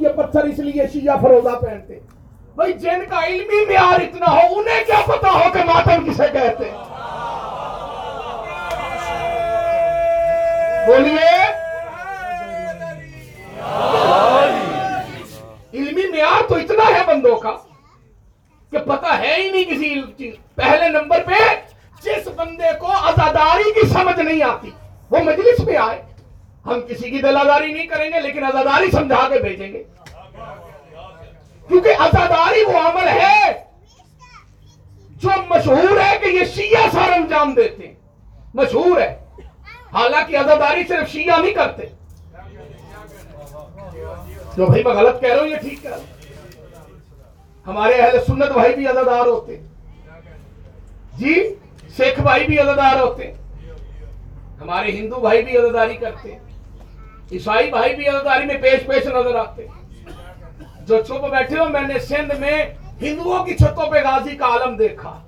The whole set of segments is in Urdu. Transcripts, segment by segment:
یہ پتھر اس لیے شیعہ فروزہ پہنتے۔ بھائی، جن کا علمی معیار اتنا ہو، انہیں کیا پتا ہو کہ ماتم کسے کہتے۔ ہیں بولیے۔ علمی معیار تو اتنا ہے بندوں کا کہ پتا ہے ہی نہیں کسی چیز۔ پہلے نمبر پہ جس بندے کو ازاداری کی سمجھ نہیں آتی، وہ مجلس میں آئے۔ ہم کسی کی دلاداری نہیں کریں گے، لیکن ازاداری سمجھا کے بھیجیں گے۔ کیونکہ ازاداری وہ عمل ہے جو مشہور ہے کہ یہ شیعہ سار انجام دیتے ہیں۔ مشہور ہے۔ حالانکہ ازاداری صرف شیعہ نہیں کرتے۔ جو بھائی میں غلط کہہ رہا ہوں، یہ ٹھیک کہہ رہا ہوں۔ ہمارے اہل سنت بھائی بھی ازادار ہوتے جی سکھ بھائی بھی ازادار ہوتے ہمارے ہندو بھائی بھی ازاداری کرتے عیسائی بھائی بھی ازاداری میں پیش پیش نظر آتے جو چھپ بیٹھے ہو، میں نے سندھ میں ہندوؤں کی چھتوں پہ غازی کا عالم دیکھا۔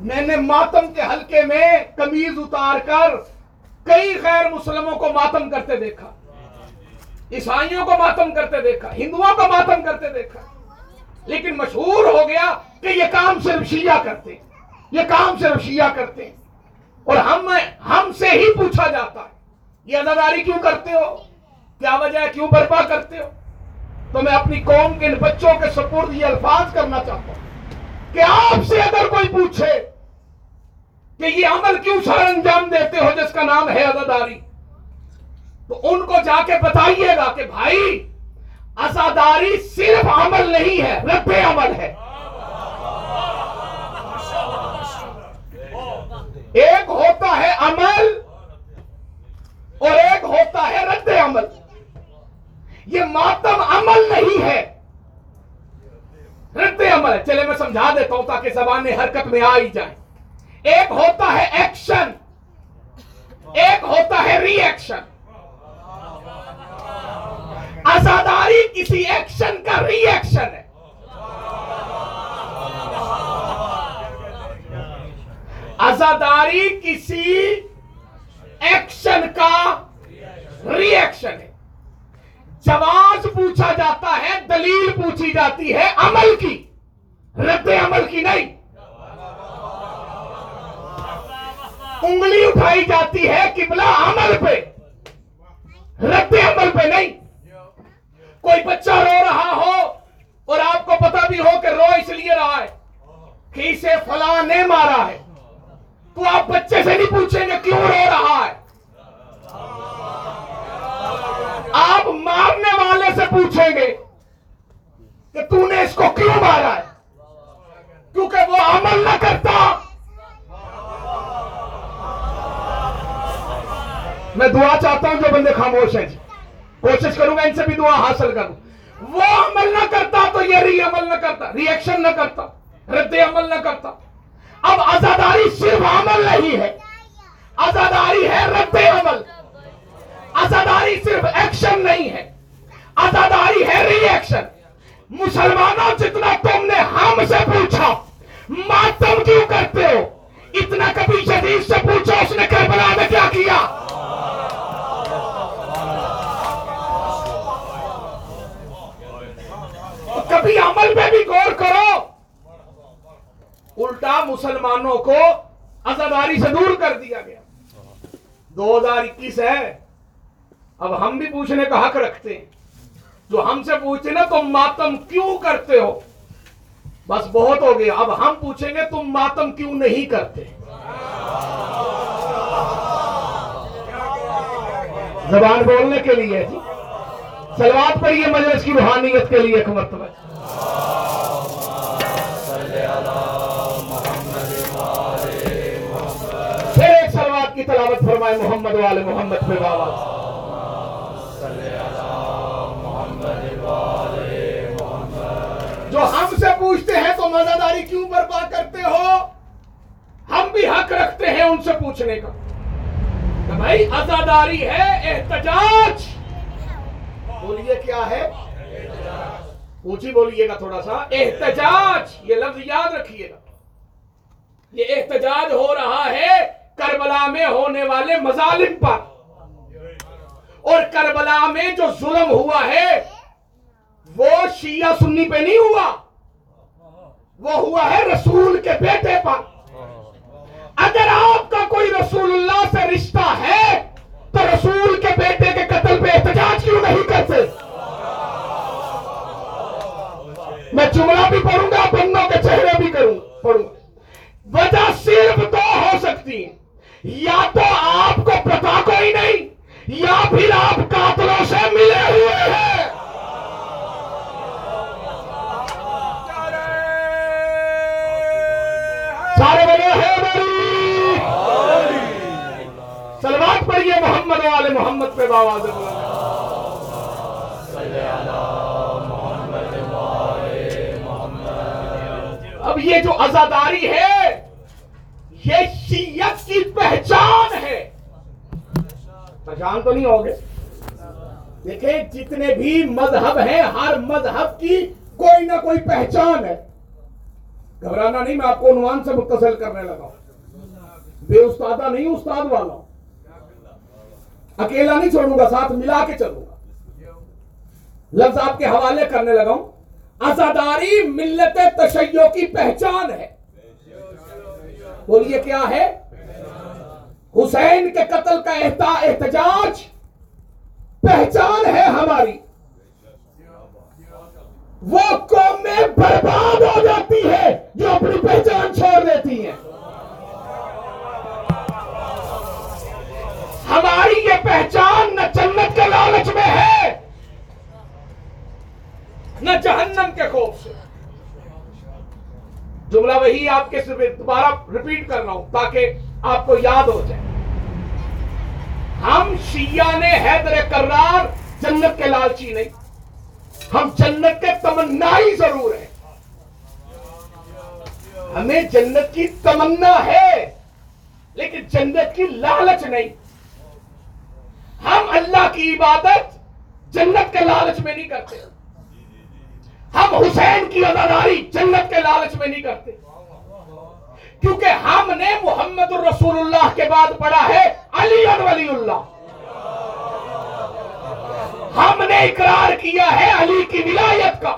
میں نے ماتم کے حلقے میں کمیز اتار کر کئی غیر مسلموں کو ماتم کرتے دیکھا۔ عیسائیوں کو ماتم کرتے دیکھا، ہندوؤں کو ماتم کرتے دیکھا۔ لیکن مشہور ہو گیا کہ یہ کام صرف شیعہ کرتے یہ کام صرف شیعہ کرتے ہیں۔ اور ہم ہم سے ہی پوچھا جاتا ہے، یہ ازاداری کیوں کرتے ہو؟ کیا وجہ ہے؟ کیوں برپا کرتے ہو؟ تو میں اپنی قوم کے ان بچوں کے سپرد یہ الفاظ کرنا چاہتا ہوں کہ آپ سے اگر کوئی پوچھے کہ یہ عمل کیوں سر انجام دیتے ہو جس کا نام ہے ازاداری، تو ان کو جا کے بتائیے گا کہ بھائی، ازاداری صرف عمل نہیں ہے، رب عمل ہے۔ ایک ہوتا ہے عمل اور ایک ہوتا ہے رد عمل۔ یہ ماتم عمل نہیں ہے۔ رد عمل ہے۔ چلے میں سمجھا دیتا ہوں تاکہ زبانیں حرکت میں آ ہی جائیں ایک ہوتا ہے ایکشن ایک ہوتا ہے ری ایکشن ازاداری کسی ایکشن کا ری ایکشن ہے۔ ازاداری کسی ایکشن کا ری ایکشن ہے۔ جواز پوچھا جاتا ہے، دلیل پوچھی جاتی ہے عمل کی۔ رد عمل کی نہیں۔ انگلی اٹھائی جاتی ہے قبلہ عمل پہ۔ رد عمل پہ نہیں۔ کوئی بچہ رو رہا ہو اور آپ کو پتا بھی ہو کہ رو اس لیے رہا ہے۔ کہ اسے فلاں نے مارا ہے۔ تو آپ بچے سے نہیں پوچھیں گے کیوں رو رہا ہے؟ آپ مارنے والے سے پوچھیں گے کہ تو نے اس کو کیوں مارا ہے؟ کیونکہ وہ عمل نہ کرتا۔ میں دعا چاہتا ہوں جو بندے خاموش ہیں جی۔ کوشش کروں گا ان سے بھی دعا حاصل کروں۔ وہ عمل نہ کرتا تو یہ ری عمل نہ کرتا ری ایکشن نہ کرتا، رد عمل نہ کرتا۔ اب ازاداری صرف عمل نہیں ہے۔ ازاداری ہے رد عمل۔ ازاداری صرف ایکشن نہیں ہے۔ ازاداری ہے ری ایکشن مسلمانوں جتنا تم نے ہم سے پوچھا ماتم کیوں کرتے ہو؟ اتنا کبھی شدید سے پوچھا، اس نے کربلا میں کیا کیا؟ کبھی عمل میں بھی الٹا مسلمانوں کو ازاداری سے دور کر دیا گیا۔ دو ہزار اکیس ہے۔ اب ہم بھی پوچھنے کا حق رکھتے ہیں۔ جو ہم سے پوچھتے نا، تم ماتم کیوں کرتے ہو؟ بس بہت ہو گیا۔ اب ہم پوچھیں گے، تم ماتم کیوں نہیں کرتے؟ زبان بولنے کے لیے۔ جی سلوات پر یہ مجلس کی روحانیت کے لیے ایک مرتبہ۔ تلاوت فرمائے محمد والے محمد پہ بابا۔ جو ہم سے پوچھتے ہیں تو مزاداری کیوں برپا کرتے ہو؟ ہم بھی حق رکھتے ہیں ان سے پوچھنے کا۔ کہ بھائی، ازاداری ہے، احتجاج۔ بولیے کیا ہے؟ اونچی بولیے گا تھوڑا سا۔ احتجاج، یہ لفظ یاد رکھیے گا۔ یہ احتجاج ہو رہا ہے کربلا میں ہونے والے مظالم پر۔ اور کربلا میں جو ظلم ہوا ہے، وہ شیعہ سنی پہ نہیں ہوا۔ وہ ہوا ہے رسول کے بیٹے پر۔ اگر آپ کا کوئی رسول اللہ سے رشتہ ہے، تو رسول کے بیٹے کے قتل پہ احتجاج کیوں نہیں کرتے؟ میں جملہ بھی پڑھوں گا، بندوں کے چہرے بھی کروں، پڑھوں۔ گا وجہ صرف دو ہو سکتی ہیں۔ یا تو آپ کو پتا کوئی نہیں، یا پھر آپ قاتلوں سے ملے ہوئے ہیں۔ سارے بڑے ہیں سلوات پڑھیے محمد والے محمد پہ باواز۔ اب یہ جو ازاداری ہے یہ شیعت کی پہچان ہے۔ پہچان تو نہیں ہوگے۔ دیکھیں، جتنے بھی مذہب ہیں، ہر مذہب کی کوئی نہ کوئی پہچان ہے۔ گھبرانا نہیں، میں آپ کو عنوان سے متصل کرنے لگا ہوں۔ بے استادہ نہیں، استاد والا۔ ہوں اکیلا نہیں چھوڑوں گا، ساتھ ملا کے چلوں گا۔ لفظ آپ کے حوالے کرنے لگا ہوں۔ ازاداری ملت تشیع کی پہچان ہے۔ بولیے کیا ہے؟ حسین کے قتل کا احتجاج پہچان ہے ہماری۔ وہ قومیں برباد ہو جاتی ہے جو اپنی پہچان چھوڑ دیتی ہیں ہماری یہ پہچان نہ جنت کے لالچ میں ہے، نہ جہنم کے خوف سے۔ جملہ وہی آپ کے صرف دوبارہ ریپیٹ کر رہا ہوں تاکہ آپ کو یاد ہو جائے۔ ہم شیعہ نے حیدر کرار جنت کے لالچی نہیں، ہم جنت کے تمنائی ضرور ہیں۔ ہمیں جنت کی تمنا ہے، لیکن جنت کی لالچ نہیں۔ ہم اللہ کی عبادت جنت کے لالچ میں نہیں کرتے۔ ہم حسین کی اداداری جنت کے لالچ میں نہیں کرتے۔ کیونکہ ہم نے محمد الرسول اللہ کے بعد پڑھا ہے علی ولی اللہ۔ ہم نے اقرار کیا ہے علی کی ولایت کا۔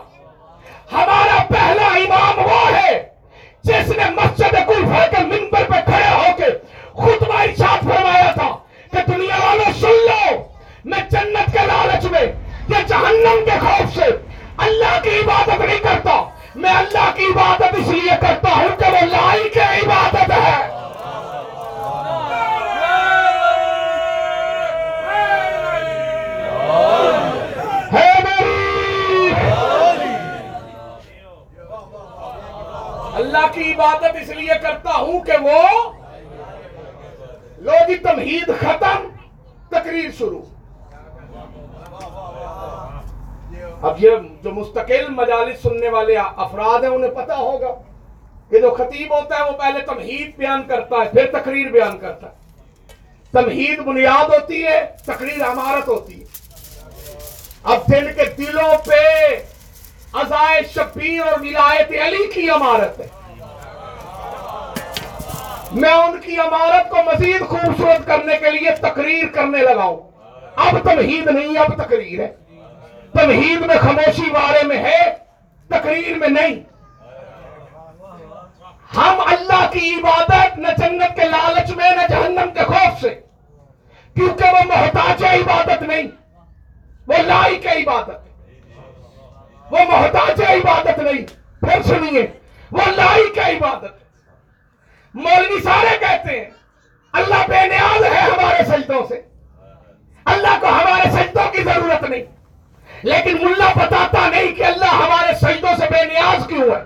ہمارا پہلا امام وہ ہے جس نے مسجد کلفہ کے منبر پہ کھڑے ہو کے خطبہ ارشاد فرمایا تھا کہ دنیا والوں سن لو، میں جنت کے لالچ میں یا جہنم کے خوف سے اللہ کی عبادت نہیں کرتا۔ میں اللہ کی عبادت اس لیے کرتا ہوں کہ وہ لائی کی عبادت ہے۔ اللہ کی عبادت اس لیے کرتا ہوں کہ وہ لو جی تمہید ختم تقریر شروع۔ اب یہ جو مستقل مجالس سننے والے افراد ہیں، انہیں پتا ہوگا کہ جو خطیب ہوتا ہے، وہ پہلے تمہید بیان کرتا ہے، پھر تقریر بیان کرتا ہے۔ تمہید بنیاد ہوتی ہے، تقریر عمارت ہوتی ہے۔ اب دل کے دلوں پہ ازائے شبیر اور ولایت علی کی عمارت ہے۔ میں ان کی عمارت کو مزید خوبصورت کرنے کے لیے تقریر کرنے لگا ہوں۔ اب تمہید نہیں، اب تقریر ہے۔ تمہید میں خاموشی بارے میں ہے، تقریر میں نہیں۔ ہم اللہ کی عبادت نہ جنت کے لالچ میں، نہ جہنم کے خوف سے، کیونکہ وہ محتاج عبادت نہیں، وہ لائی عبادت۔ وہ محتاج عبادت نہیں۔ پھر سنیے، وہ لائی کی عبادت۔ مولوی سارے کہتے ہیں، اللہ بے نیاز ہے ہمارے سجدوں سے۔ اللہ کو ہمارے سجدوں کی ضرورت نہیں۔ لیکن ملا بتاتا نہیں کہ اللہ ہمارے سجدوں سے بے نیاز کیوں ہے؟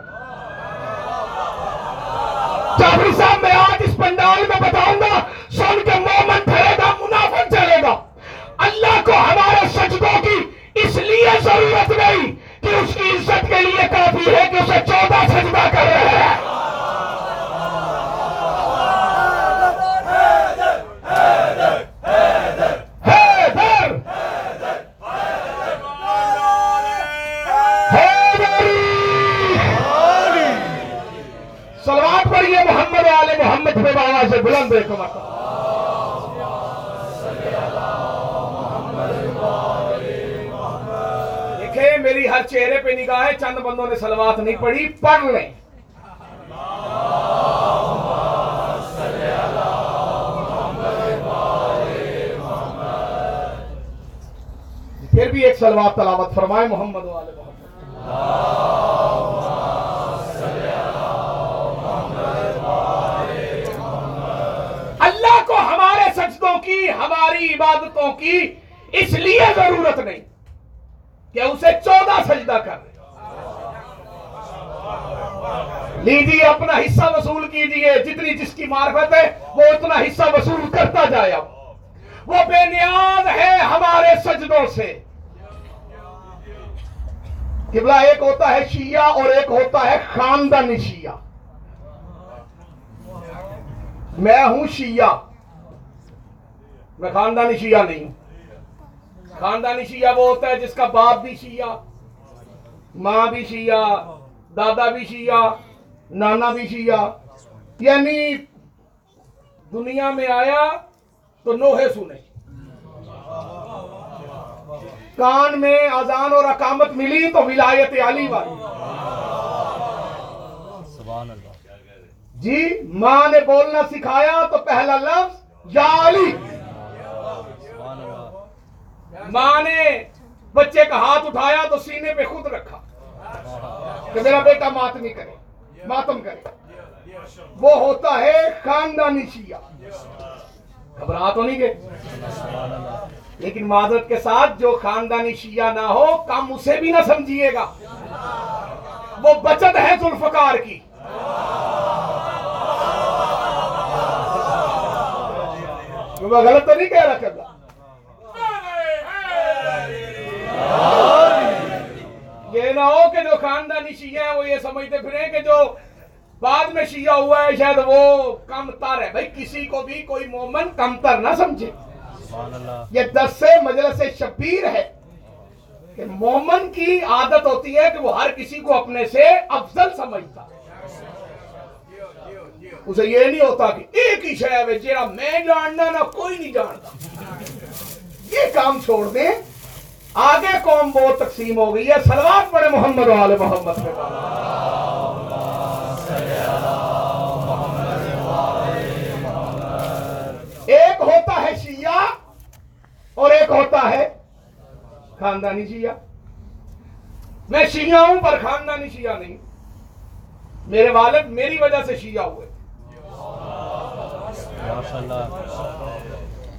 جعفری صاحب، میں آج اس پنڈال میں بتاؤں گا، سن کے مومن پھرے گا، منافق چلے گا۔ اللہ کو ہمارے سجدوں کی اس لیے ضرورت نہیں کہ اس کی عزت کے لیے کافی ہے کہ اسے چودہ سجدہ کر رہے ہیں۔ محمد پہ آواز سے بلند ہے کمر دیکھے میری ہر چہرے پہ نگاہ ہے، چند بندوں نے سلوات نہیں پڑھی، پڑھ لیں۔ پھر بھی ایک سلوات تلاوت فرمائے محمد والے محمد۔ سجدوں کی، ہماری عبادتوں کی اس لیے ضرورت نہیں کہ اسے چودہ سجدہ کر رہے لیجیے اپنا حصہ وصول کیجیے جتنی جس کی معرفت ہے، وہ اتنا حصہ وصول کرتا جائے اب وہ بے نیاز ہے ہمارے سجدوں سے۔ قبلہ ایک ہوتا ہے شیعہ اور ایک ہوتا ہے خاندانی شیعہ۔ میں ہوں شیعہ۔ میں خاندانی شیعہ نہیں ہوں۔ خاندانی شیعہ وہ ہوتا ہے جس کا باپ بھی شیعہ ماں بھی شیعہ دادا بھی شیعہ نانا بھی شیعہ۔ یعنی دنیا میں آیا تو نوہے سنے۔ کان میں اذان اور اقامت ملی تو ولایت علی والی سبحان اللہ۔ جی ماں نے بولنا سکھایا تو پہلا لفظ یا علی۔ ماں نے بچے کا ہاتھ اٹھایا تو سینے پہ خود رکھا۔ کہ میرا بیٹا ماتمی کرے، ماتم کرے۔ وہ ہوتا ہے خاندانی شیعہ۔ گھبرا تو نہیں گئے لیکن معذرت کے ساتھ جو خاندانی شیعہ نہ ہو، کم اسے بھی نہ سمجھیے گا۔ وہ بچت ہے ذوالفقار کی۔ میں غلط تو نہیں کہہ رہا کرنا یہ نہ ہو کہ جو خاندانی شیعہ ہیں وہ یہ سمجھتے پھریں کہ جو بعد میں شیعہ ہوا ہے شاید وہ کم تر ہے۔ بھائی کسی کو بھی کوئی مومن کم تر نہ سمجھے۔ یہ دس سے مجلس شبیر ہے کہ مومن کی عادت ہوتی ہے کہ وہ ہر کسی کو اپنے سے افضل سمجھتا۔ اسے یہ نہیں ہوتا کہ ایک ہی شے ہے جیڑا میں جاننا نہ کوئی نہیں جانتا۔ یہ کام چھوڑ دیں۔ آگے قوم بہت تقسیم ہو گئی ہے۔ سلوات پڑے محمد والے محمد کے بعد۔ ایک ہوتا ہے شیعہ اور ایک ہوتا ہے خاندانی شیعہ۔ میں شیعہ ہوں پر خاندانی شیعہ نہیں۔ میرے والد میری وجہ سے شیعہ ہوئے۔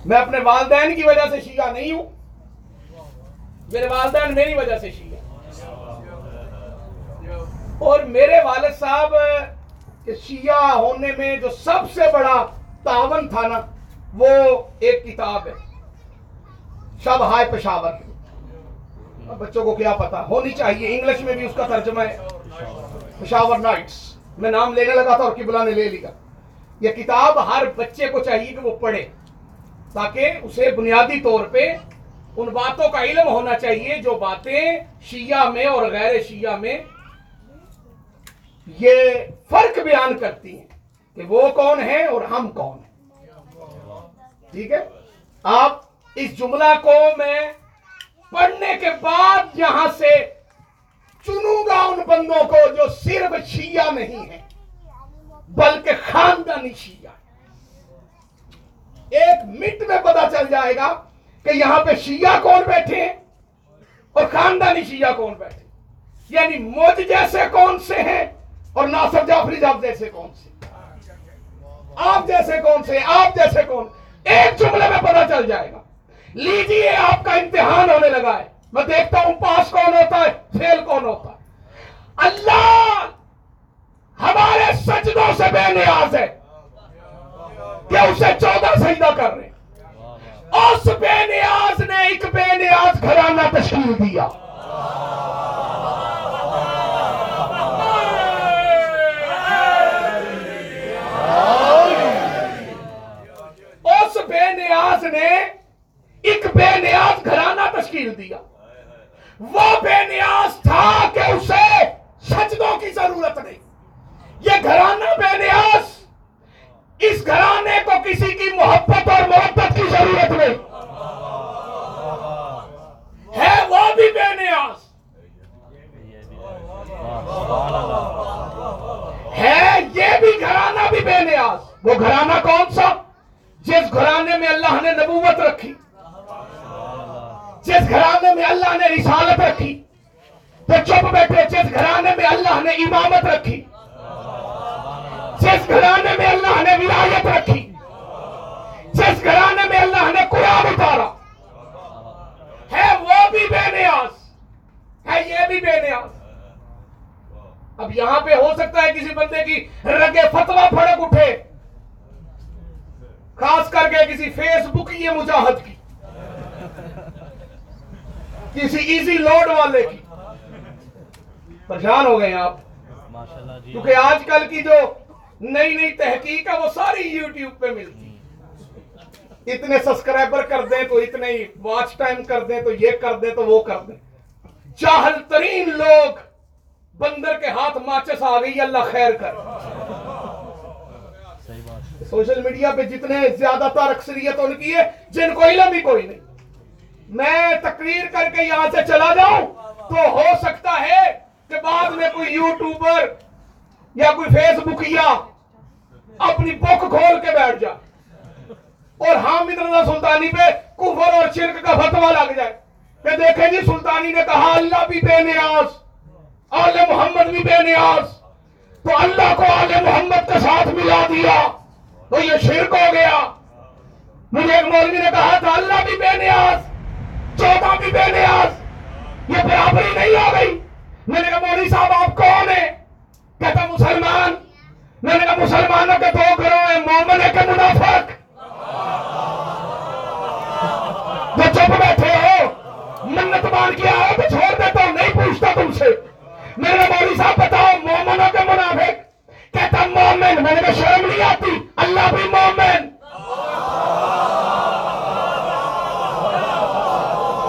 میں اپنے والدین کی وجہ سے شیعہ نہیں ہوں۔ میرے والدین میری وجہ سے شیعہ اور میرے والد صاحب کے شیعہ ہونے میں جو سب سے بڑا تعاون تھا نا، وہ ایک کتاب ہے، شب ہائے پشاور بچوں کو کیا پتا ہونی چاہیے، انگلش میں بھی اس کا ترجمہ ہے۔ پشاور نائٹس۔ میں نام لینے لگا تھا اور قبلہ نے لے لیا۔ یہ کتاب ہر بچے کو چاہیے کہ وہ پڑھے، تاکہ اسے بنیادی طور پہ ان باتوں کا علم ہونا چاہیے جو باتیں شیعہ میں اور غیر شیعہ میں یہ فرق بیان کرتی ہیں کہ وہ کون ہے اور ہم کون ہیں۔ ٹھیک ہے؟ آپ اس جملہ کو میں پڑھنے کے بعد یہاں سے چنوں گا ان بندوں کو جو صرف شیعہ نہیں ہیں، بلکہ خاندانی شیعہ ایک منٹ میں پتا چل جائے گا کہ یہاں پہ شیعہ کون بیٹھے ہیں اور خاندانی شیعہ کون بیٹھے یعنی مجھ جیسے کون سے ہیں اور ناصر جعفری صاحب جیسے کون سے آپ جیسے کون سے آپ جیسے کون ایک جملے میں پتا چل جائے گا۔ لیجیے آپ کا امتحان ہونے لگا ہے۔ میں دیکھتا ہوں پاس کون ہوتا ہے، فیل کون ہوتا ہے۔ اللہ ہمارے سجدوں سے بے نیاز ہے کہ اسے چودہ سجدہ کر رہے ہیں۔ اس بے نیاز نے ایک بے نیاز گھرانہ تشکیل دیا۔ اس بے نیاز نے ایک بے نیاز گھرانہ تشکیل دیا۔ وہ بے نیاز تھا کہ اسے سجدوں کی ضرورت نہیں۔ یہ گھرانہ بے نیاز، اس گھرانے کو کسی کی محبت اور جان ہو گئے آپ۔ کیونکہ آج کل کی جو نئی نئی تحقیق ہے وہ ساری یوٹیوب پہ ملتی اتنے سبسکرائبر کر دیں تو اتنے ہی واچ ٹائم کر دیں تو یہ کر دیں تو وہ کر دیں۔ چاہل ترین لوگ بندر کے ہاتھ ماچس آ گئی اللہ خیر کر۔ سوشل میڈیا پہ جتنے زیادہ تر اکثریت ان کی ہے جن کو علم بھی کوئی نہیں۔ میں تقریر کر کے یہاں سے چلا جاؤں تو ہو سکتا ہے کہ بعد میں کوئی یوٹیوبر یا کوئی فیس بکیا اپنی بک کھول کے بیٹھ جا اور حامد رضا سلطانی پہ کفر اور شرک کا فتوہ لگ جائے۔ کہ دیکھیں جی سلطانی نے کہا، اللہ بھی بے نیاز، آل محمد بھی بے نیاز۔ تو اللہ کو آل محمد کے ساتھ ملا دیا، تو یہ شرک ہو گیا۔ مجھے ایک مولوی نے کہا تھا اللہ بھی بے نیاز، چوتھا بھی بے نیاز، یہ برابری نہیں آ گئی۔ میں نے کہا مولی صاحب، آپ کون ہیں؟ کہتا مسلمان۔ میں نے کہا، مسلمانوں کے دو گروہ ہیں، مومن ہے کہ منافق۔ جو چپ بیٹھے ہو، منت مان کیا ہو تو چھوڑ دیتا ہوں، نہیں پوچھتا تم سے۔ میں نے مولی صاحب، بتاؤ، مومنوں کے منافق؟ کہتا مومن۔ میں نے کہا، شرم نہیں آتی؟ اللہ بھی مومن۔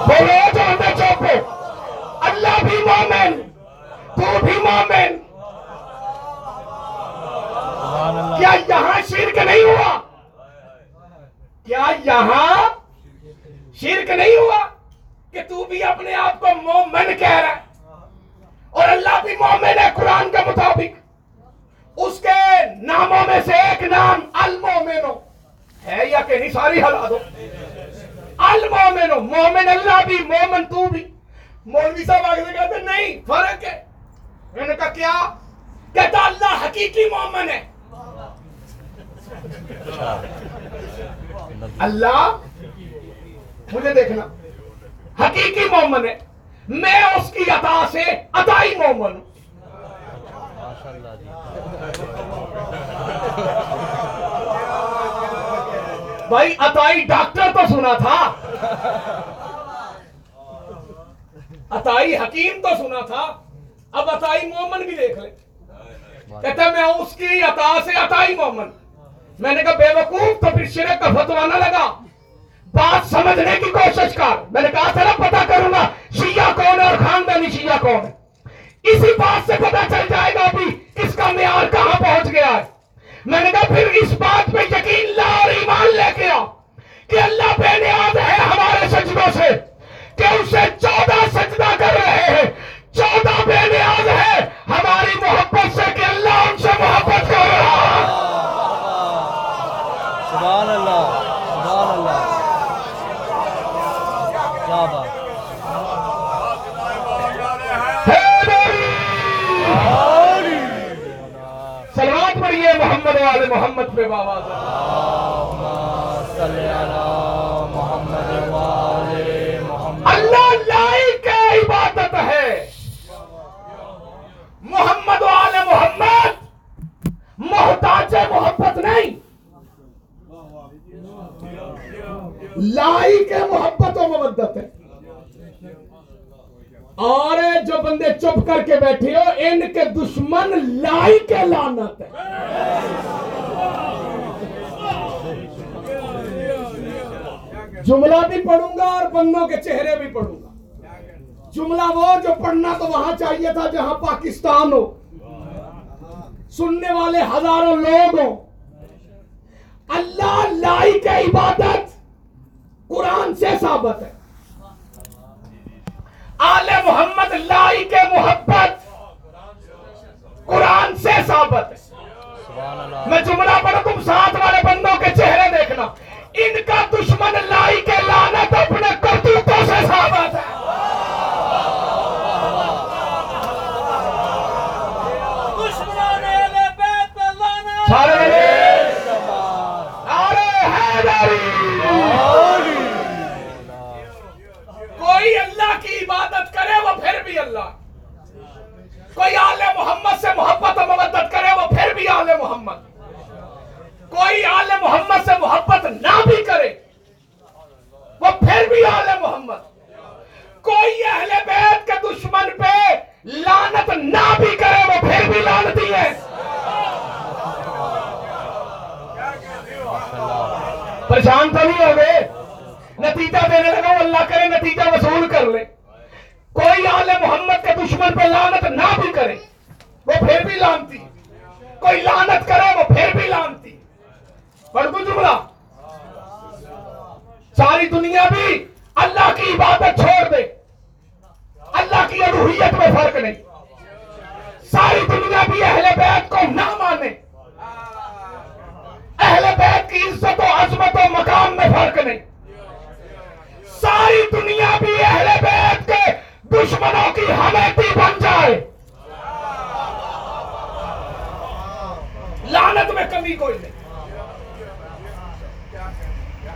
بولو جو چوپ اللہ بھی مومن۔ تو بھی مومن کیا یہاں شرک نہیں ہوا کیا یہاں شرک نہیں ہوا کہ تو بھی اپنے آپ کو مومن کہہ رہا ہے اور اللہ بھی مومن ہے قرآن کے مطابق اس کے ناموں میں سے ایک نام المومنو ہے یا کہ نہیں ساری حالات ہو المومنو مومن اللہ بھی مومن تو بھی مولوی صاحب آگے سے کہتے ہیں نہیں فرق ہے میں نے کہا، کیا؟ کہتا اللہ حقیقی مومن ہے. اللہ، مجھے دیکھنا، حقیقی مومن ہے۔ میں اس کی عطا سے عطائی مومن ہوں۔ بھائی، عطائی ڈاکٹر تو سنا تھا۔ عطائی حکیم تو سنا تھا۔ اب عطائی مومن بھی دیکھ لیں۔ کہتا ہے میں اس کی عطا سے عطائی مومن۔ میں نے کہا بے وقوف تو پھر شرک کا فتوا نہ لگا۔ بات سمجھنے کی کوشش کر۔ میں نے کہا سر پتا کروں گا شیعہ کون ہے اور خاندانی شیعہ کون ہے۔ اسی بات سے پتا چل جائے گا ابھی اس کا معیار کہاں پہنچ گیا ہے۔ میں نے کہا پھر اس بات پہ یقین لا اور ایمان ہندوستان ہو۔ سننے والے ہزاروں لوگ ہوں۔ اللہ لائی کے عبادت۔ قرآن سے ثابت ہے۔ آل محمد لائی کے محبت۔ قرآن سے ثابت ہے۔ میں جملہ پڑھا تم ساتھ والے بندوں کے چہرے دیکھنا۔ ان کا دشمن لائی کے لانت اپنے کرتوتوں سے ثابت۔ کوئی آل محمد، کوئی آل محمد سے محبت نہ بھی کرے، وہ پھر بھی آل محمد۔ کوئی اہل بیت کے دشمن پہ لانت نہ بھی کرے، وہ پھر بھی لانتی ہے۔ پریشان تو نہیں ہو گئے نتیجہ دینے لگا وہ اللہ کرے نتیجہ وصول کر لے۔ کوئی آل محمد کے دشمن پہ لانت نہ بھی کرے، وہ پھر بھی لانتی ہے۔ کوئی لانت کرے وہ پھر بھی لانتی۔ بڑکو جملہ ساری دنیا بھی اللہ کی عبادت چھوڑ دے۔ اللہ کی روحیت میں فرق نہیں۔ ساری دنیا بھی اہل بیت کو نہ مانے۔ اہل بیت کی عزت و عظمت و مقام میں فرق نہیں۔ ساری دنیا بھی اہل بیت کے دشمنوں کی حمیتی بن جائے۔ لانت میں کمی کوئی نہیں۔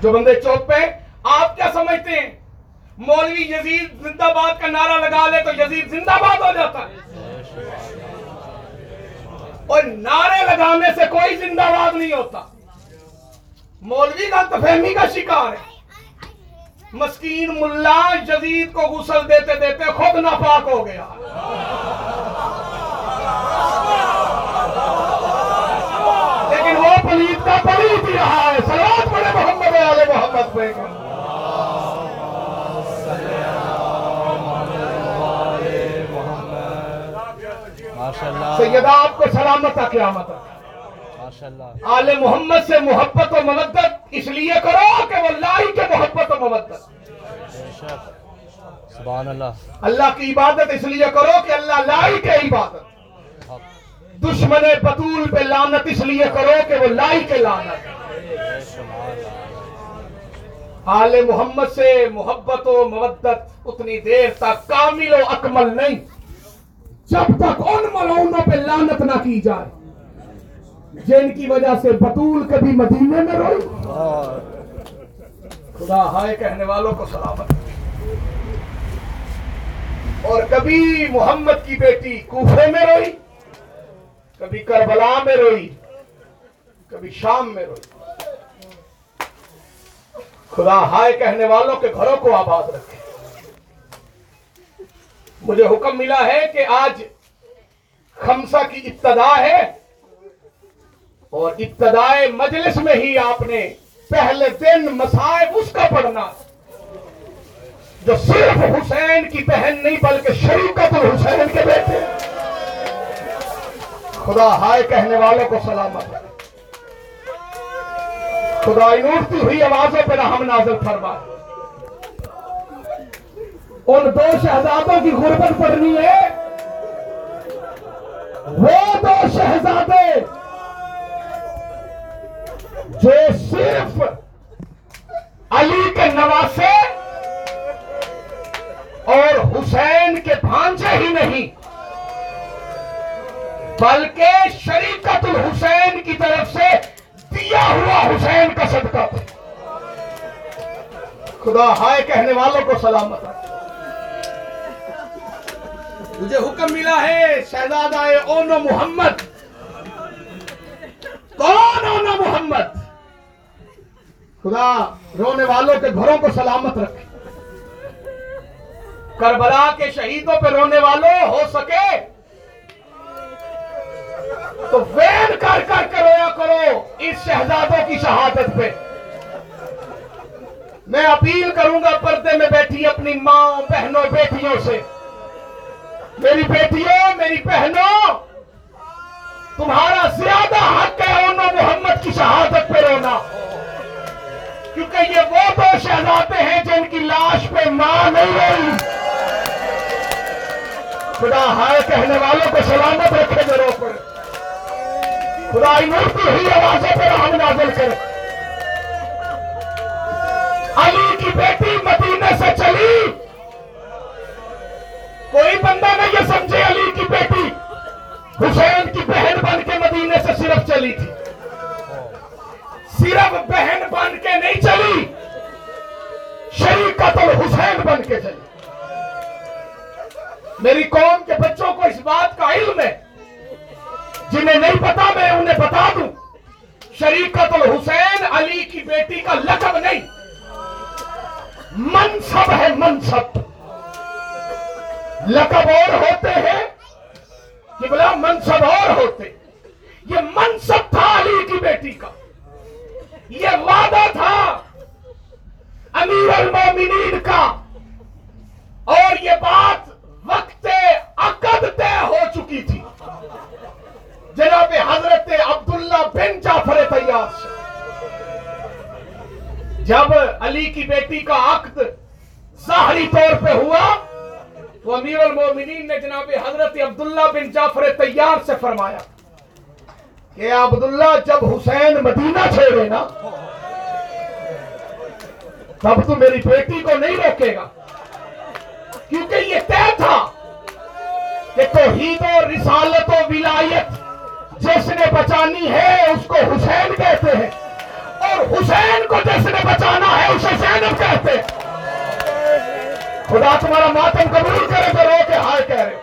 جو بندے چوک پہ آپ کیا سمجھتے ہیں؟ مولوی یزید زندہ باد کا نعرہ لگا لے تو یزید زندہ باد ہو جاتا ہے۔ اور نعرے لگانے سے کوئی زندہ باد نہیں ہوتا۔ مولوی کا تفہمی کا شکار ہے۔ مسکین ملا جزید کو غسل دیتے دیتے خود ناپاک ہو گیا۔ رہا ہے؟ سلوات بڑے محمد علیہ محمد پہ۔ سیدہ آپ کو سلامت قیامت آل محمد سے محبت و مدد اس لیے کرو کہ وہ اللہ کے محبت و مدد سبحان اللہ۔ اللہ کی عبادت اس لیے کرو کہ اللہ لائی کے عبادت۔ دشمن بطول پہ لانت اس لیے کرو کہ وہ لائی کے لانت آل محمد سے محبت و مودت اتنی دیر تک کامل و اکمل نہیں۔ جب تک ان ملعونوں پہ لانت نہ کی جائے۔ جن کی وجہ سے بطول کبھی مدینے میں روئی خدا ہائے کہنے والوں کو سلامت۔ اور کبھی محمد کی بیٹی کوفے میں روئی کبھی کربلا میں روئی کبھی شام میں روئی خدا ہائے کہنے والوں کے گھروں کو آباد رکھے۔ مجھے حکم ملا ہے کہ آج خمسہ کی ابتدا ہے اور ابتدائے مجلس میں ہی آپ نے پہلے دن مسائب اس کا پڑھنا جو صرف حسین کی بہن نہیں بلکہ شریکت حسین کے بیٹے۔ خدا ہائے کہنے والوں کو سلامت۔ خدائی اٹھتی ہوئی آوازوں پر ہم نازل فرما۔ ان دو شہزادوں کی غربت پڑنی ہے۔ وہ دو شہزادے جو صرف علی کے نواسے اور حسین کے بھانجے ہی نہیں، بلکہ شریکت الحسین کی طرف سے کیا ہوا حسین کا صدقہ۔ خدا ہائے کہنے والوں کو سلامت مجھے حکم ملا ہے، شہزادہ اون محمد۔ کون اونا محمد؟ خدا رونے والوں کے گھروں کو سلامت رکھے۔ کربلا کے شہیدوں پہ رونے والوں، ہو سکے تو وین کر کر کے رویا کرو اس شہزادوں کی شہادت پہ۔ میں اپیل کروں گا پردے میں بیٹھی اپنی ماں، بہنوں، بیٹیوں سے۔ میری بیٹیوں، میری بہنوں، تمہارا زیادہ حق ہے انہوں محمد کی شہادت پہ رونا۔ کیونکہ یہ وہ دو شہزادے ہیں جن کی لاش پہ ماں نہیں رہی۔ خدا ہائے کہنے والوں کو سلامت رکھے جو رو پڑے خدا نور کو ہی آوازوں پر ہم نازل کرے۔ علی کی بیٹی مدینہ سے چلی۔ کوئی بندہ نہیں یہ سمجھے علی کی بیٹی۔ حسین کی بہن بن کے مدینے سے صرف چلی تھی۔ صرف بہن بن کے نہیں چلی، شریکت حسین بن کے چلی۔ میری قوم کے بچوں کو اس بات کا علم ہے۔ جنہیں نہیں پتا، میں انہیں بتا دوں۔ شریکت الحسین علی کی بیٹی کا لقب نہیں۔ منصب ہے منصب۔ لقب اور ہوتے ہیں۔ بلا منصب اور ہوتے۔ یہ منصب تھا علی کی بیٹی کا۔ یہ وعدہ تھا امیر المومنین کا۔ اور یہ بات وقت عقد طے ہو چکی تھی۔ جناب حضرت عبداللہ بن جعفر طیاس جب علی کی بیٹی کا عقد ظاہری طور پہ ہوا، تو امیر المومنین نے جناب حضرت عبداللہ بن جعفر تیار سے فرمایا کہ عبداللہ جب حسین مدینہ چھوڑے نا، تب تو میری بیٹی کو نہیں روکے گا۔ کیونکہ یہ طے تھا کہ توحید و رسالت و ولایت جس نے بچانی ہے اس کو حسین کہتے ہیں۔ اور حسین کو جس نے بچانا ہے اسے زینب کہتے ہیں۔ خدا تمہارا ماتم قبول کرے تو رو کے ہائے کہہ رہے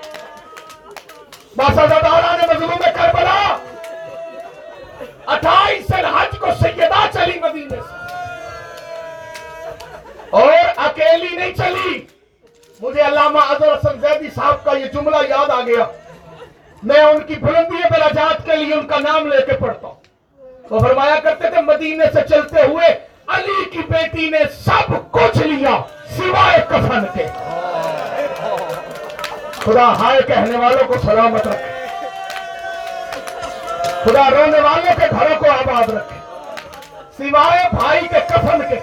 باسازادارہ نے مظلوم کربلا۔ اٹھائیس سن حج کو سیدہ چلی مدینے سے۔ اور اکیلی نہیں چلی۔ مجھے علامہ اظہر حسن زیدی صاحب کا یہ جملہ یاد آ گیا۔ میں ان کی بلندی بلاجات کے لیے ان کا نام لے کے پڑھتا ہوں۔ وہ فرمایا کرتے تھے، مدینے سے چلتے ہوئے علی کی بیٹی نے سب کچھ لیا سوائے کفن کے۔ خدا ہائے کہنے والوں کو سلامت رکھے۔ خدا رونے والوں کے گھروں کو آباد رکھے۔ سوائے بھائی کے کفن کے۔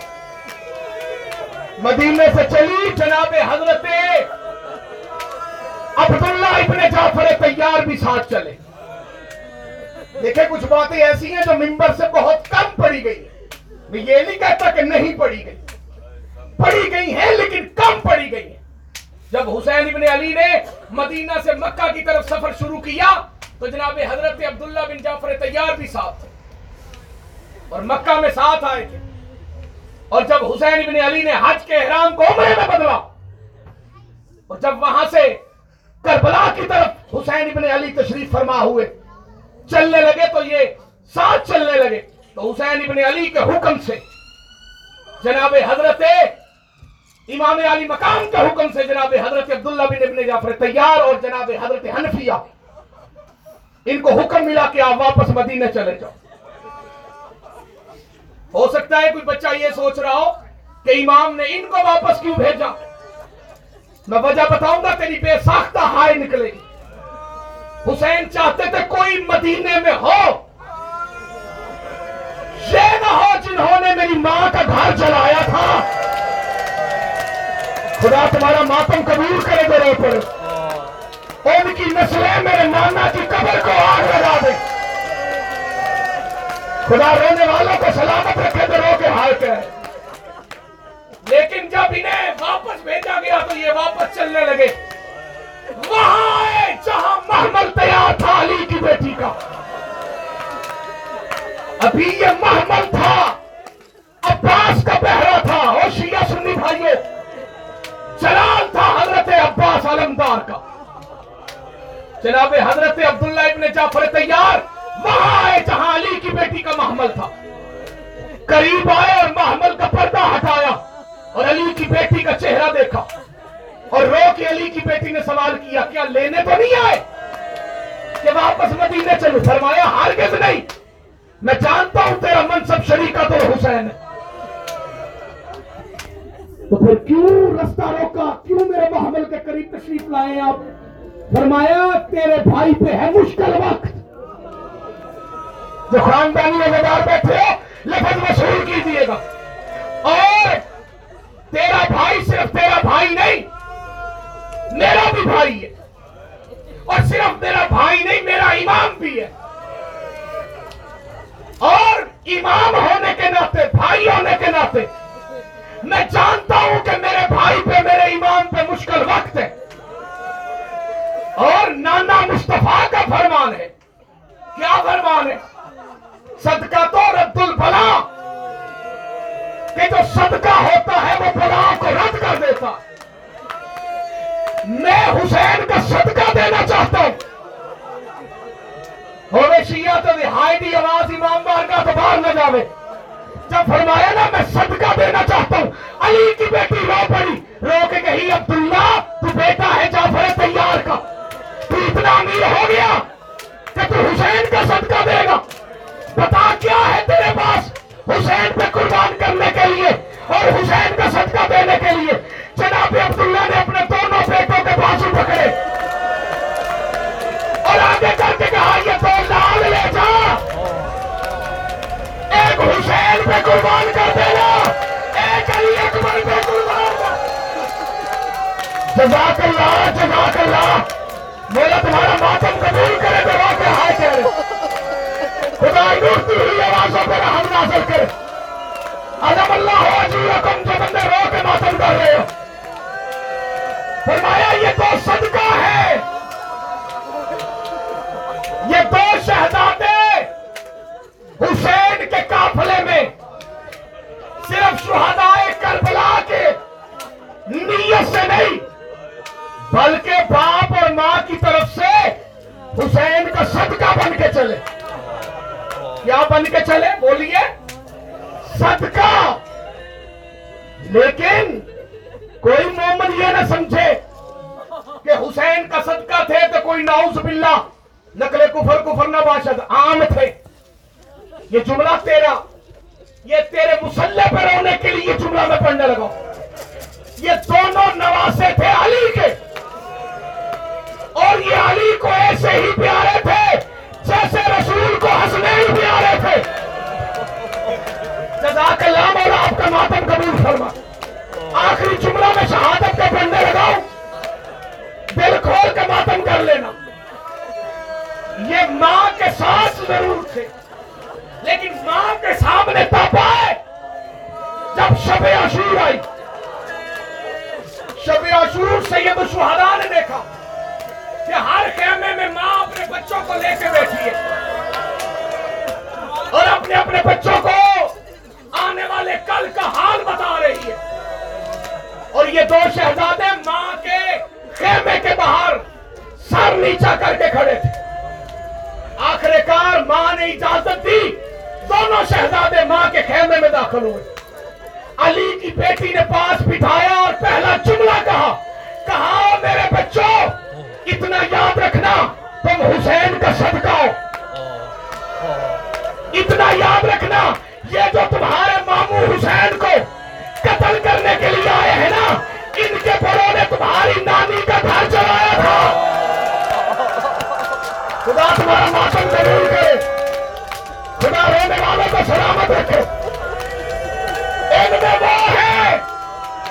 مدینے سے چلی جناب حضرت عبداللہ ابن جعفر تیار بھی ساتھ چلے۔ دیکھیں کچھ باتیں ایسی ہیں جو ممبر سے بہت کم پڑی گئی ہیں۔ میں یہ نہیں کہتا کہ نہیں پڑی گئی۔ پڑی گئی ہیں لیکن کم پڑی گئی ہیں۔ جب حسین ابن علی نے مدینہ سے مکہ کی طرف سفر شروع کیا، تو جناب حضرت عبداللہ بن جعفر تیار بھی ساتھ تھے۔ اور مکہ میں ساتھ آئے تھے۔ اور جب حسین ابن علی نے حج کے احرام کو عمرے میں بدلا، اور جب وہاں سے کربلا کی طرف حسین ابن علی تشریف فرما ہوئے۔ چلنے لگے تو یہ ساتھ چلنے لگے۔ تو حسین ابن علی کے حکم سے جناب حضرت امام علی مقام کے حکم سے جناب حضرت عبداللہ بن ابن جعفر تیار اور جناب حضرت حنفیہ ان کو حکم ملا کہ آپ واپس مدینہ چلے جاؤ۔ ہو سکتا ہے کوئی بچہ یہ سوچ رہا ہو کہ امام نے ان کو واپس کیوں بھیجا؟ میں وجہ بتاؤں گا، تیری بے ساختہ ہائے نکلے گی۔ حسین چاہتے تھے کوئی مدینے میں ہو۔ یہ نہ ہو جنہوں نے میری ماں کا گھر جلایا تھا۔ خدا تمہارا ماتم قبول کرے میرے پر ان کی نسلیں میرے نانا کی قبر کو آگ لگا دے۔ خدا رونے والوں کو سلامت رکھے درو کے ہاتھ ہے۔ جب انہیں واپس بھیجا گیا تو یہ واپس چلنے لگے۔ وہاں جہاں محمل تیار تھا علی کی بیٹی کا۔ ابھی یہ محمل تھا، عباس کا پہرا تھا اور شیعہ سنی بھائیو۔ جلال تھا حضرت عباس علمدار کا۔ جناب حضرت عبداللہ ابن جعفر تیار، وہاں آئے جہاں علی کی بیٹی کا محمل تھا۔ قریب آئے اور محمل کا پردہ ہٹایا۔ اور علی کی بیٹی کا چہرہ دیکھا اور رو کے علی کی بیٹی نے سوال کیا کیا لینے تو نہیں آئے؟ کہ واپس مدینے چلو۔ فرمایا، ہرگز نہیں۔ میں جانتا ہوں تیرا منصب شریکہ تو حسین ہے۔ تو پھر کیوں رستہ روکا؟ کیوں میرے محمل کے قریب تشریف لائے آپ؟ فرمایا، تیرے بھائی پہ ہے مشکل وقت۔ جو خاندانی وزار پہ قربان کر دینا۔ ایک علی اکبر پہ قربان۔ جزاک اللہ جزاک اللہ۔ مولا تمہارا ماتم قبول کرے تو واقع ہائے کرے خدا ڈوبتی ہوئی آوازوں پہ رحم نازل کرے۔ عظم اللہ ہو جی اجورکم جو بندے رو کے ماتم کر رہے ہو۔ فرمایا، یہ تو صدقہ ہے یہ دو شہزادے۔ حسین صرف شہدائے کربلا کے نیت سے نہیں، بلکہ باپ اور ماں کی طرف سے حسین کا صدقہ بن کے چلے۔ کیا بن کے چلے؟ بولیے۔ صدقہ۔ لیکن کوئی مومن یہ نہ سمجھے کہ حسین کا صدقہ تھے تو کوئی نعوذ باللہ، نقل کفر کفر نہ باشد، عام تھے۔ یہ جملہ تیرا۔ یہ تیرے مسلح پر رونے کے لیے جملہ میں پڑھنے لگا یہ دونوں نواسے تھے علی کے۔ اور یہ علی کو ایسے ہی پیارے تھے جیسے رسول کو حسنین پیارے تھے۔ شب عاشور آئی۔ شب عاشور سید الشہداء نے دیکھا کہ ہر خیمے میں ماں اپنے بچوں کو لے کے بیٹھی ہے۔ اور اپنے اپنے بچوں کو آنے والے کل کا حال بتا رہی ہے۔ اور یہ دو شہزادے ماں کے خیمے کے باہر سر نیچا کر کے کھڑے تھے۔ آخر کار ماں نے اجازت دی، دونوں شہزادے ماں کے خیمے میں داخل ہوئے۔ علی کی بیٹی نے پاس بٹھایا اور پہلا جملہ کہا کہا، میرے بچوں، اتنا یاد رکھنا، تم حسین کا صدقہ ہو۔ اتنا یاد رکھنا، یہ جو تمہارے ماموں حسین کو قتل کرنے کے لیے آئے ہیں نا، ان کے بڑوں نے تمہاری نانی کا گھر چلایا تھا۔ خدا تمہارا ماتم ضرور کرے۔ خدا رونے والوں کو سلامت رکھے۔ ان میں وہ ہے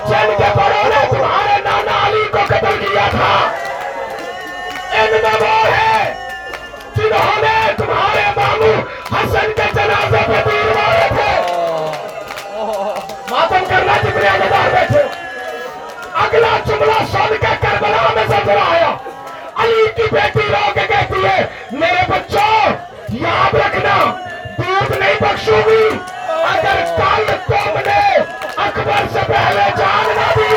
جن کے بڑوں نے تمہارے نانا علی کو قتل کیا تھا ان میں وہ ہے جنہوں نے تمہارے ماموں حسن کے جنازے پہ تیر مارے تھے ماتم کرنا جتنے اگدار بیٹھے اگلا جملہ سن کے کربلا میں سجر آیا علی کی بیٹی رو کے کہتی ہے میرے بچوں یاد رکھنا دودھ نہیں بخشوں گی اگر نے اکبر سے پہلے جان نہ دی۔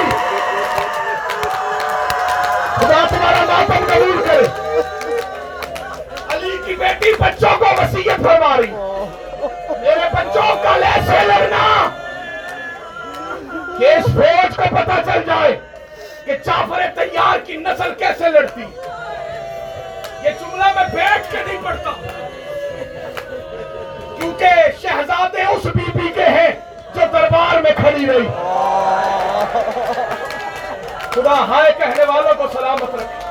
خدا تمہارا ماتم قبول کرے۔ علی کی بیٹی بچوں کو وسیعت فرما رہی میرے بچوں کل ایسے لڑنا۔ کہ اس فوج کو پتا چل جائے کہ جعفر تیار کی نسل کیسے لڑتی۔ یہ جملہ میں بیٹھ کے نہیں پڑھتا۔ کیونکہ شہزادے اس بی بی کے ہیں جو دربار میں کھڑی رہی۔ خدا ہائے کہنے والوں کو سلامت رکھے۔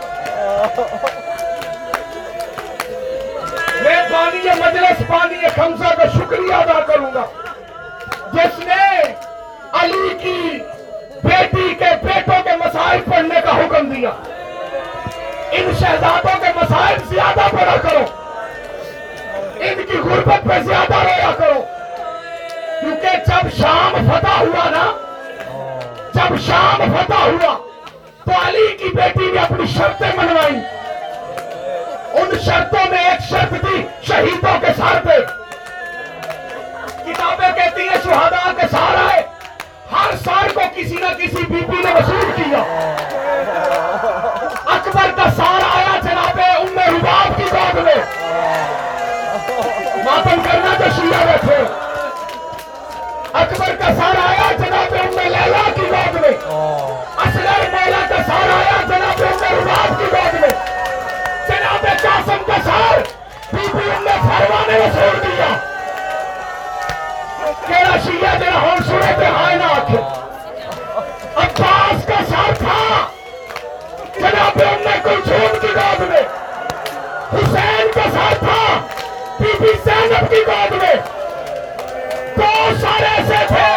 میں پانی مجلس پانی خمسہ کا شکریہ ادا کروں گا۔ جس نے علی کی بیٹی کے بیٹوں کے مسائل پڑھنے کا حکم دیا۔ ان شہزادوں کے مسائل زیادہ پڑھا کرو۔ ان کی غربت پہ زیادہ رویا ہوا نا؟ جب شام فتح ہوا، تو علی کی بیٹی نے اپنی شرطیں منوائی۔ ان شرطوں میں ایک شرط تھی، شہیدوں کے سہارے کتابیں کہتی ہیں، شہداء کے سہارا ہے ہر سال کو کسی نہ کسی بی پی نے وصول کیا۔ اکبر کا سار آیا جناب ام رباب کی گود میں۔ ماتم کرنا تو شیعہ بیٹھے۔ سارا آیا جناب ام لیلا کی گود میں۔ اصغر کا سارا آیا جناب ام رباب کی میں۔ جناب قاسم کا سار بی بی ام نے وصول دیا۔ کیڑا شیعہ سنے ہائے نہ آکھے۔ عباس کا سار تھا۔ جناب ام کی میں۔ حسین کا سار تھا۔ بی بی زینب کی گود میں۔ بہت سارے ایسے تھے۔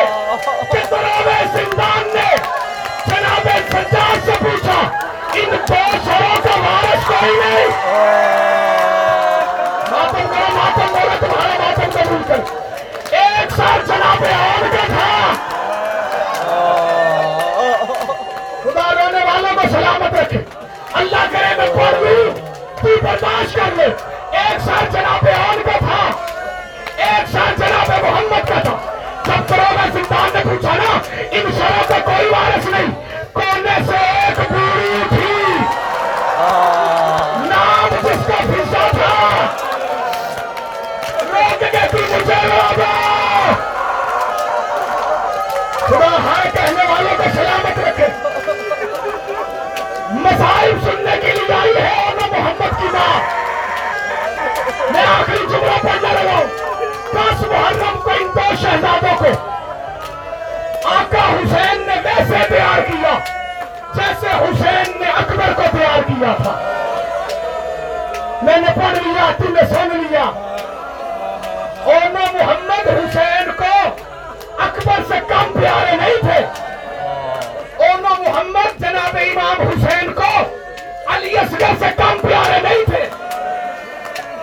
اللہ کرے میں پڑھ لوں تو برداشت کر لے۔ ایک سال جناب ان سروں کا کوئی وارث نہیں کونے سے ایک بوڑھی تھی نام جس کا پھسا تھا روک کے تھی مجھے روگا خدا ہائے کہنے والوں کو سلامت رکھے مسائل سننے کے لیے آئی ہے اور نہ محمد کی ماں میں آخری جملہ پڑھنے لگا ہوں۔ دس محرم کو ان دو شہزادوں کو۔ حسین نے ویسے تیار کیا، جیسے حسین نے اکبر کو تیار کیا تھا۔ میں نے پڑھ لیا، تم نے سن لیا۔ اور نہ محمد حسین کو اکبر سے کم پیارے نہیں تھے۔ اور نہ محمد جناب امام حسین کو علی اصغر سے کم پیارے نہیں تھے۔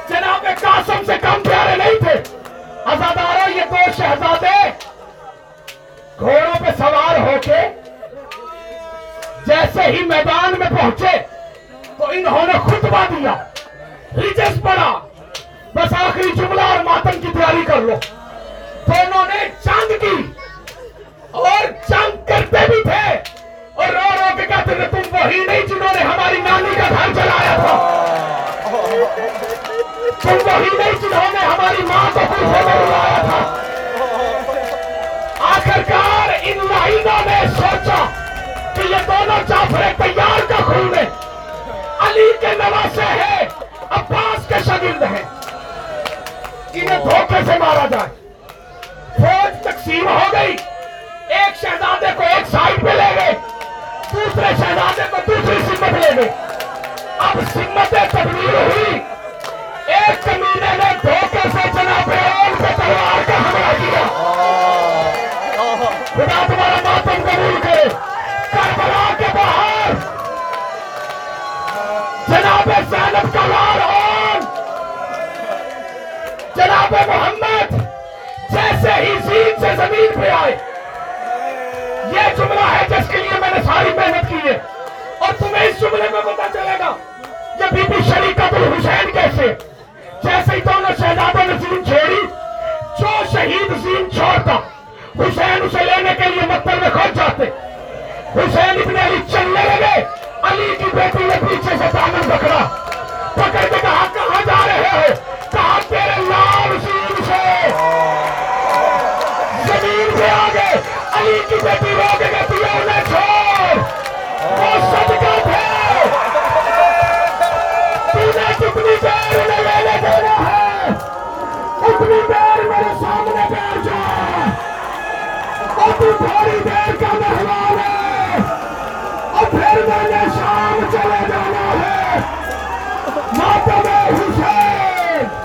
جناب قاسم سے کم پیارے نہیں تھے۔ ازاداروں یہ دو شہزادے گھوڑوں پہ سوار کے جیسے ہی میدان میں پہنچے تو انہوں نے خطبہ دیا۔ ریجس پڑا بس آخری جملہ اور ماتم کی تیاری کر لو۔ دونوں نے جنگ کی اور جنگ کرتے بھی تھے۔ اور رو رو کے کہتے تھے، تم وہی نہیں جنہوں نے ہماری نانی کا گھر چلایا تھا۔ تم وہی نہیں جنہوں نے ہماری ماں کو کلفے میں رلایا تھا۔ آخرکار ان لائنوں نے سوچا کہ یہ دونوں جعفر تیار کا خون ہے علی کے نواسے ہیں، عباس کے شاگرد ہیں۔ انہیں دھوکے سے مارا جائے۔ فوج تقسیم ہو گئی۔ ایک شہزادے کو ایک سائڈ پہ لے گئے، دوسرے شہزادے کو دوسری سمت لے گئے۔ اب سمت تبدیل ہوئی۔ ایک کمینے نے دھوکے اس جملے میں پتا چلے گا یہ بی بی شریکت الحسین کیسے جیسے ہی دونوں شہزادوں نے زین چھوڑی جو شہید زین چھوڑتا، حسین اسے لینے کے لیے مکتب میں کھوج جاتے۔ حسین ابن علی چلنے لگے، علی کی بیٹی نے پیچھے سے دامن پکڑا۔ پکڑ کے کہا، کہاں جا رہے ہو؟ کہا، تیرے لال زین سے۔ زمین پہ آ گئے علی کی بیٹی رو کے بڑی دیر کا مہمان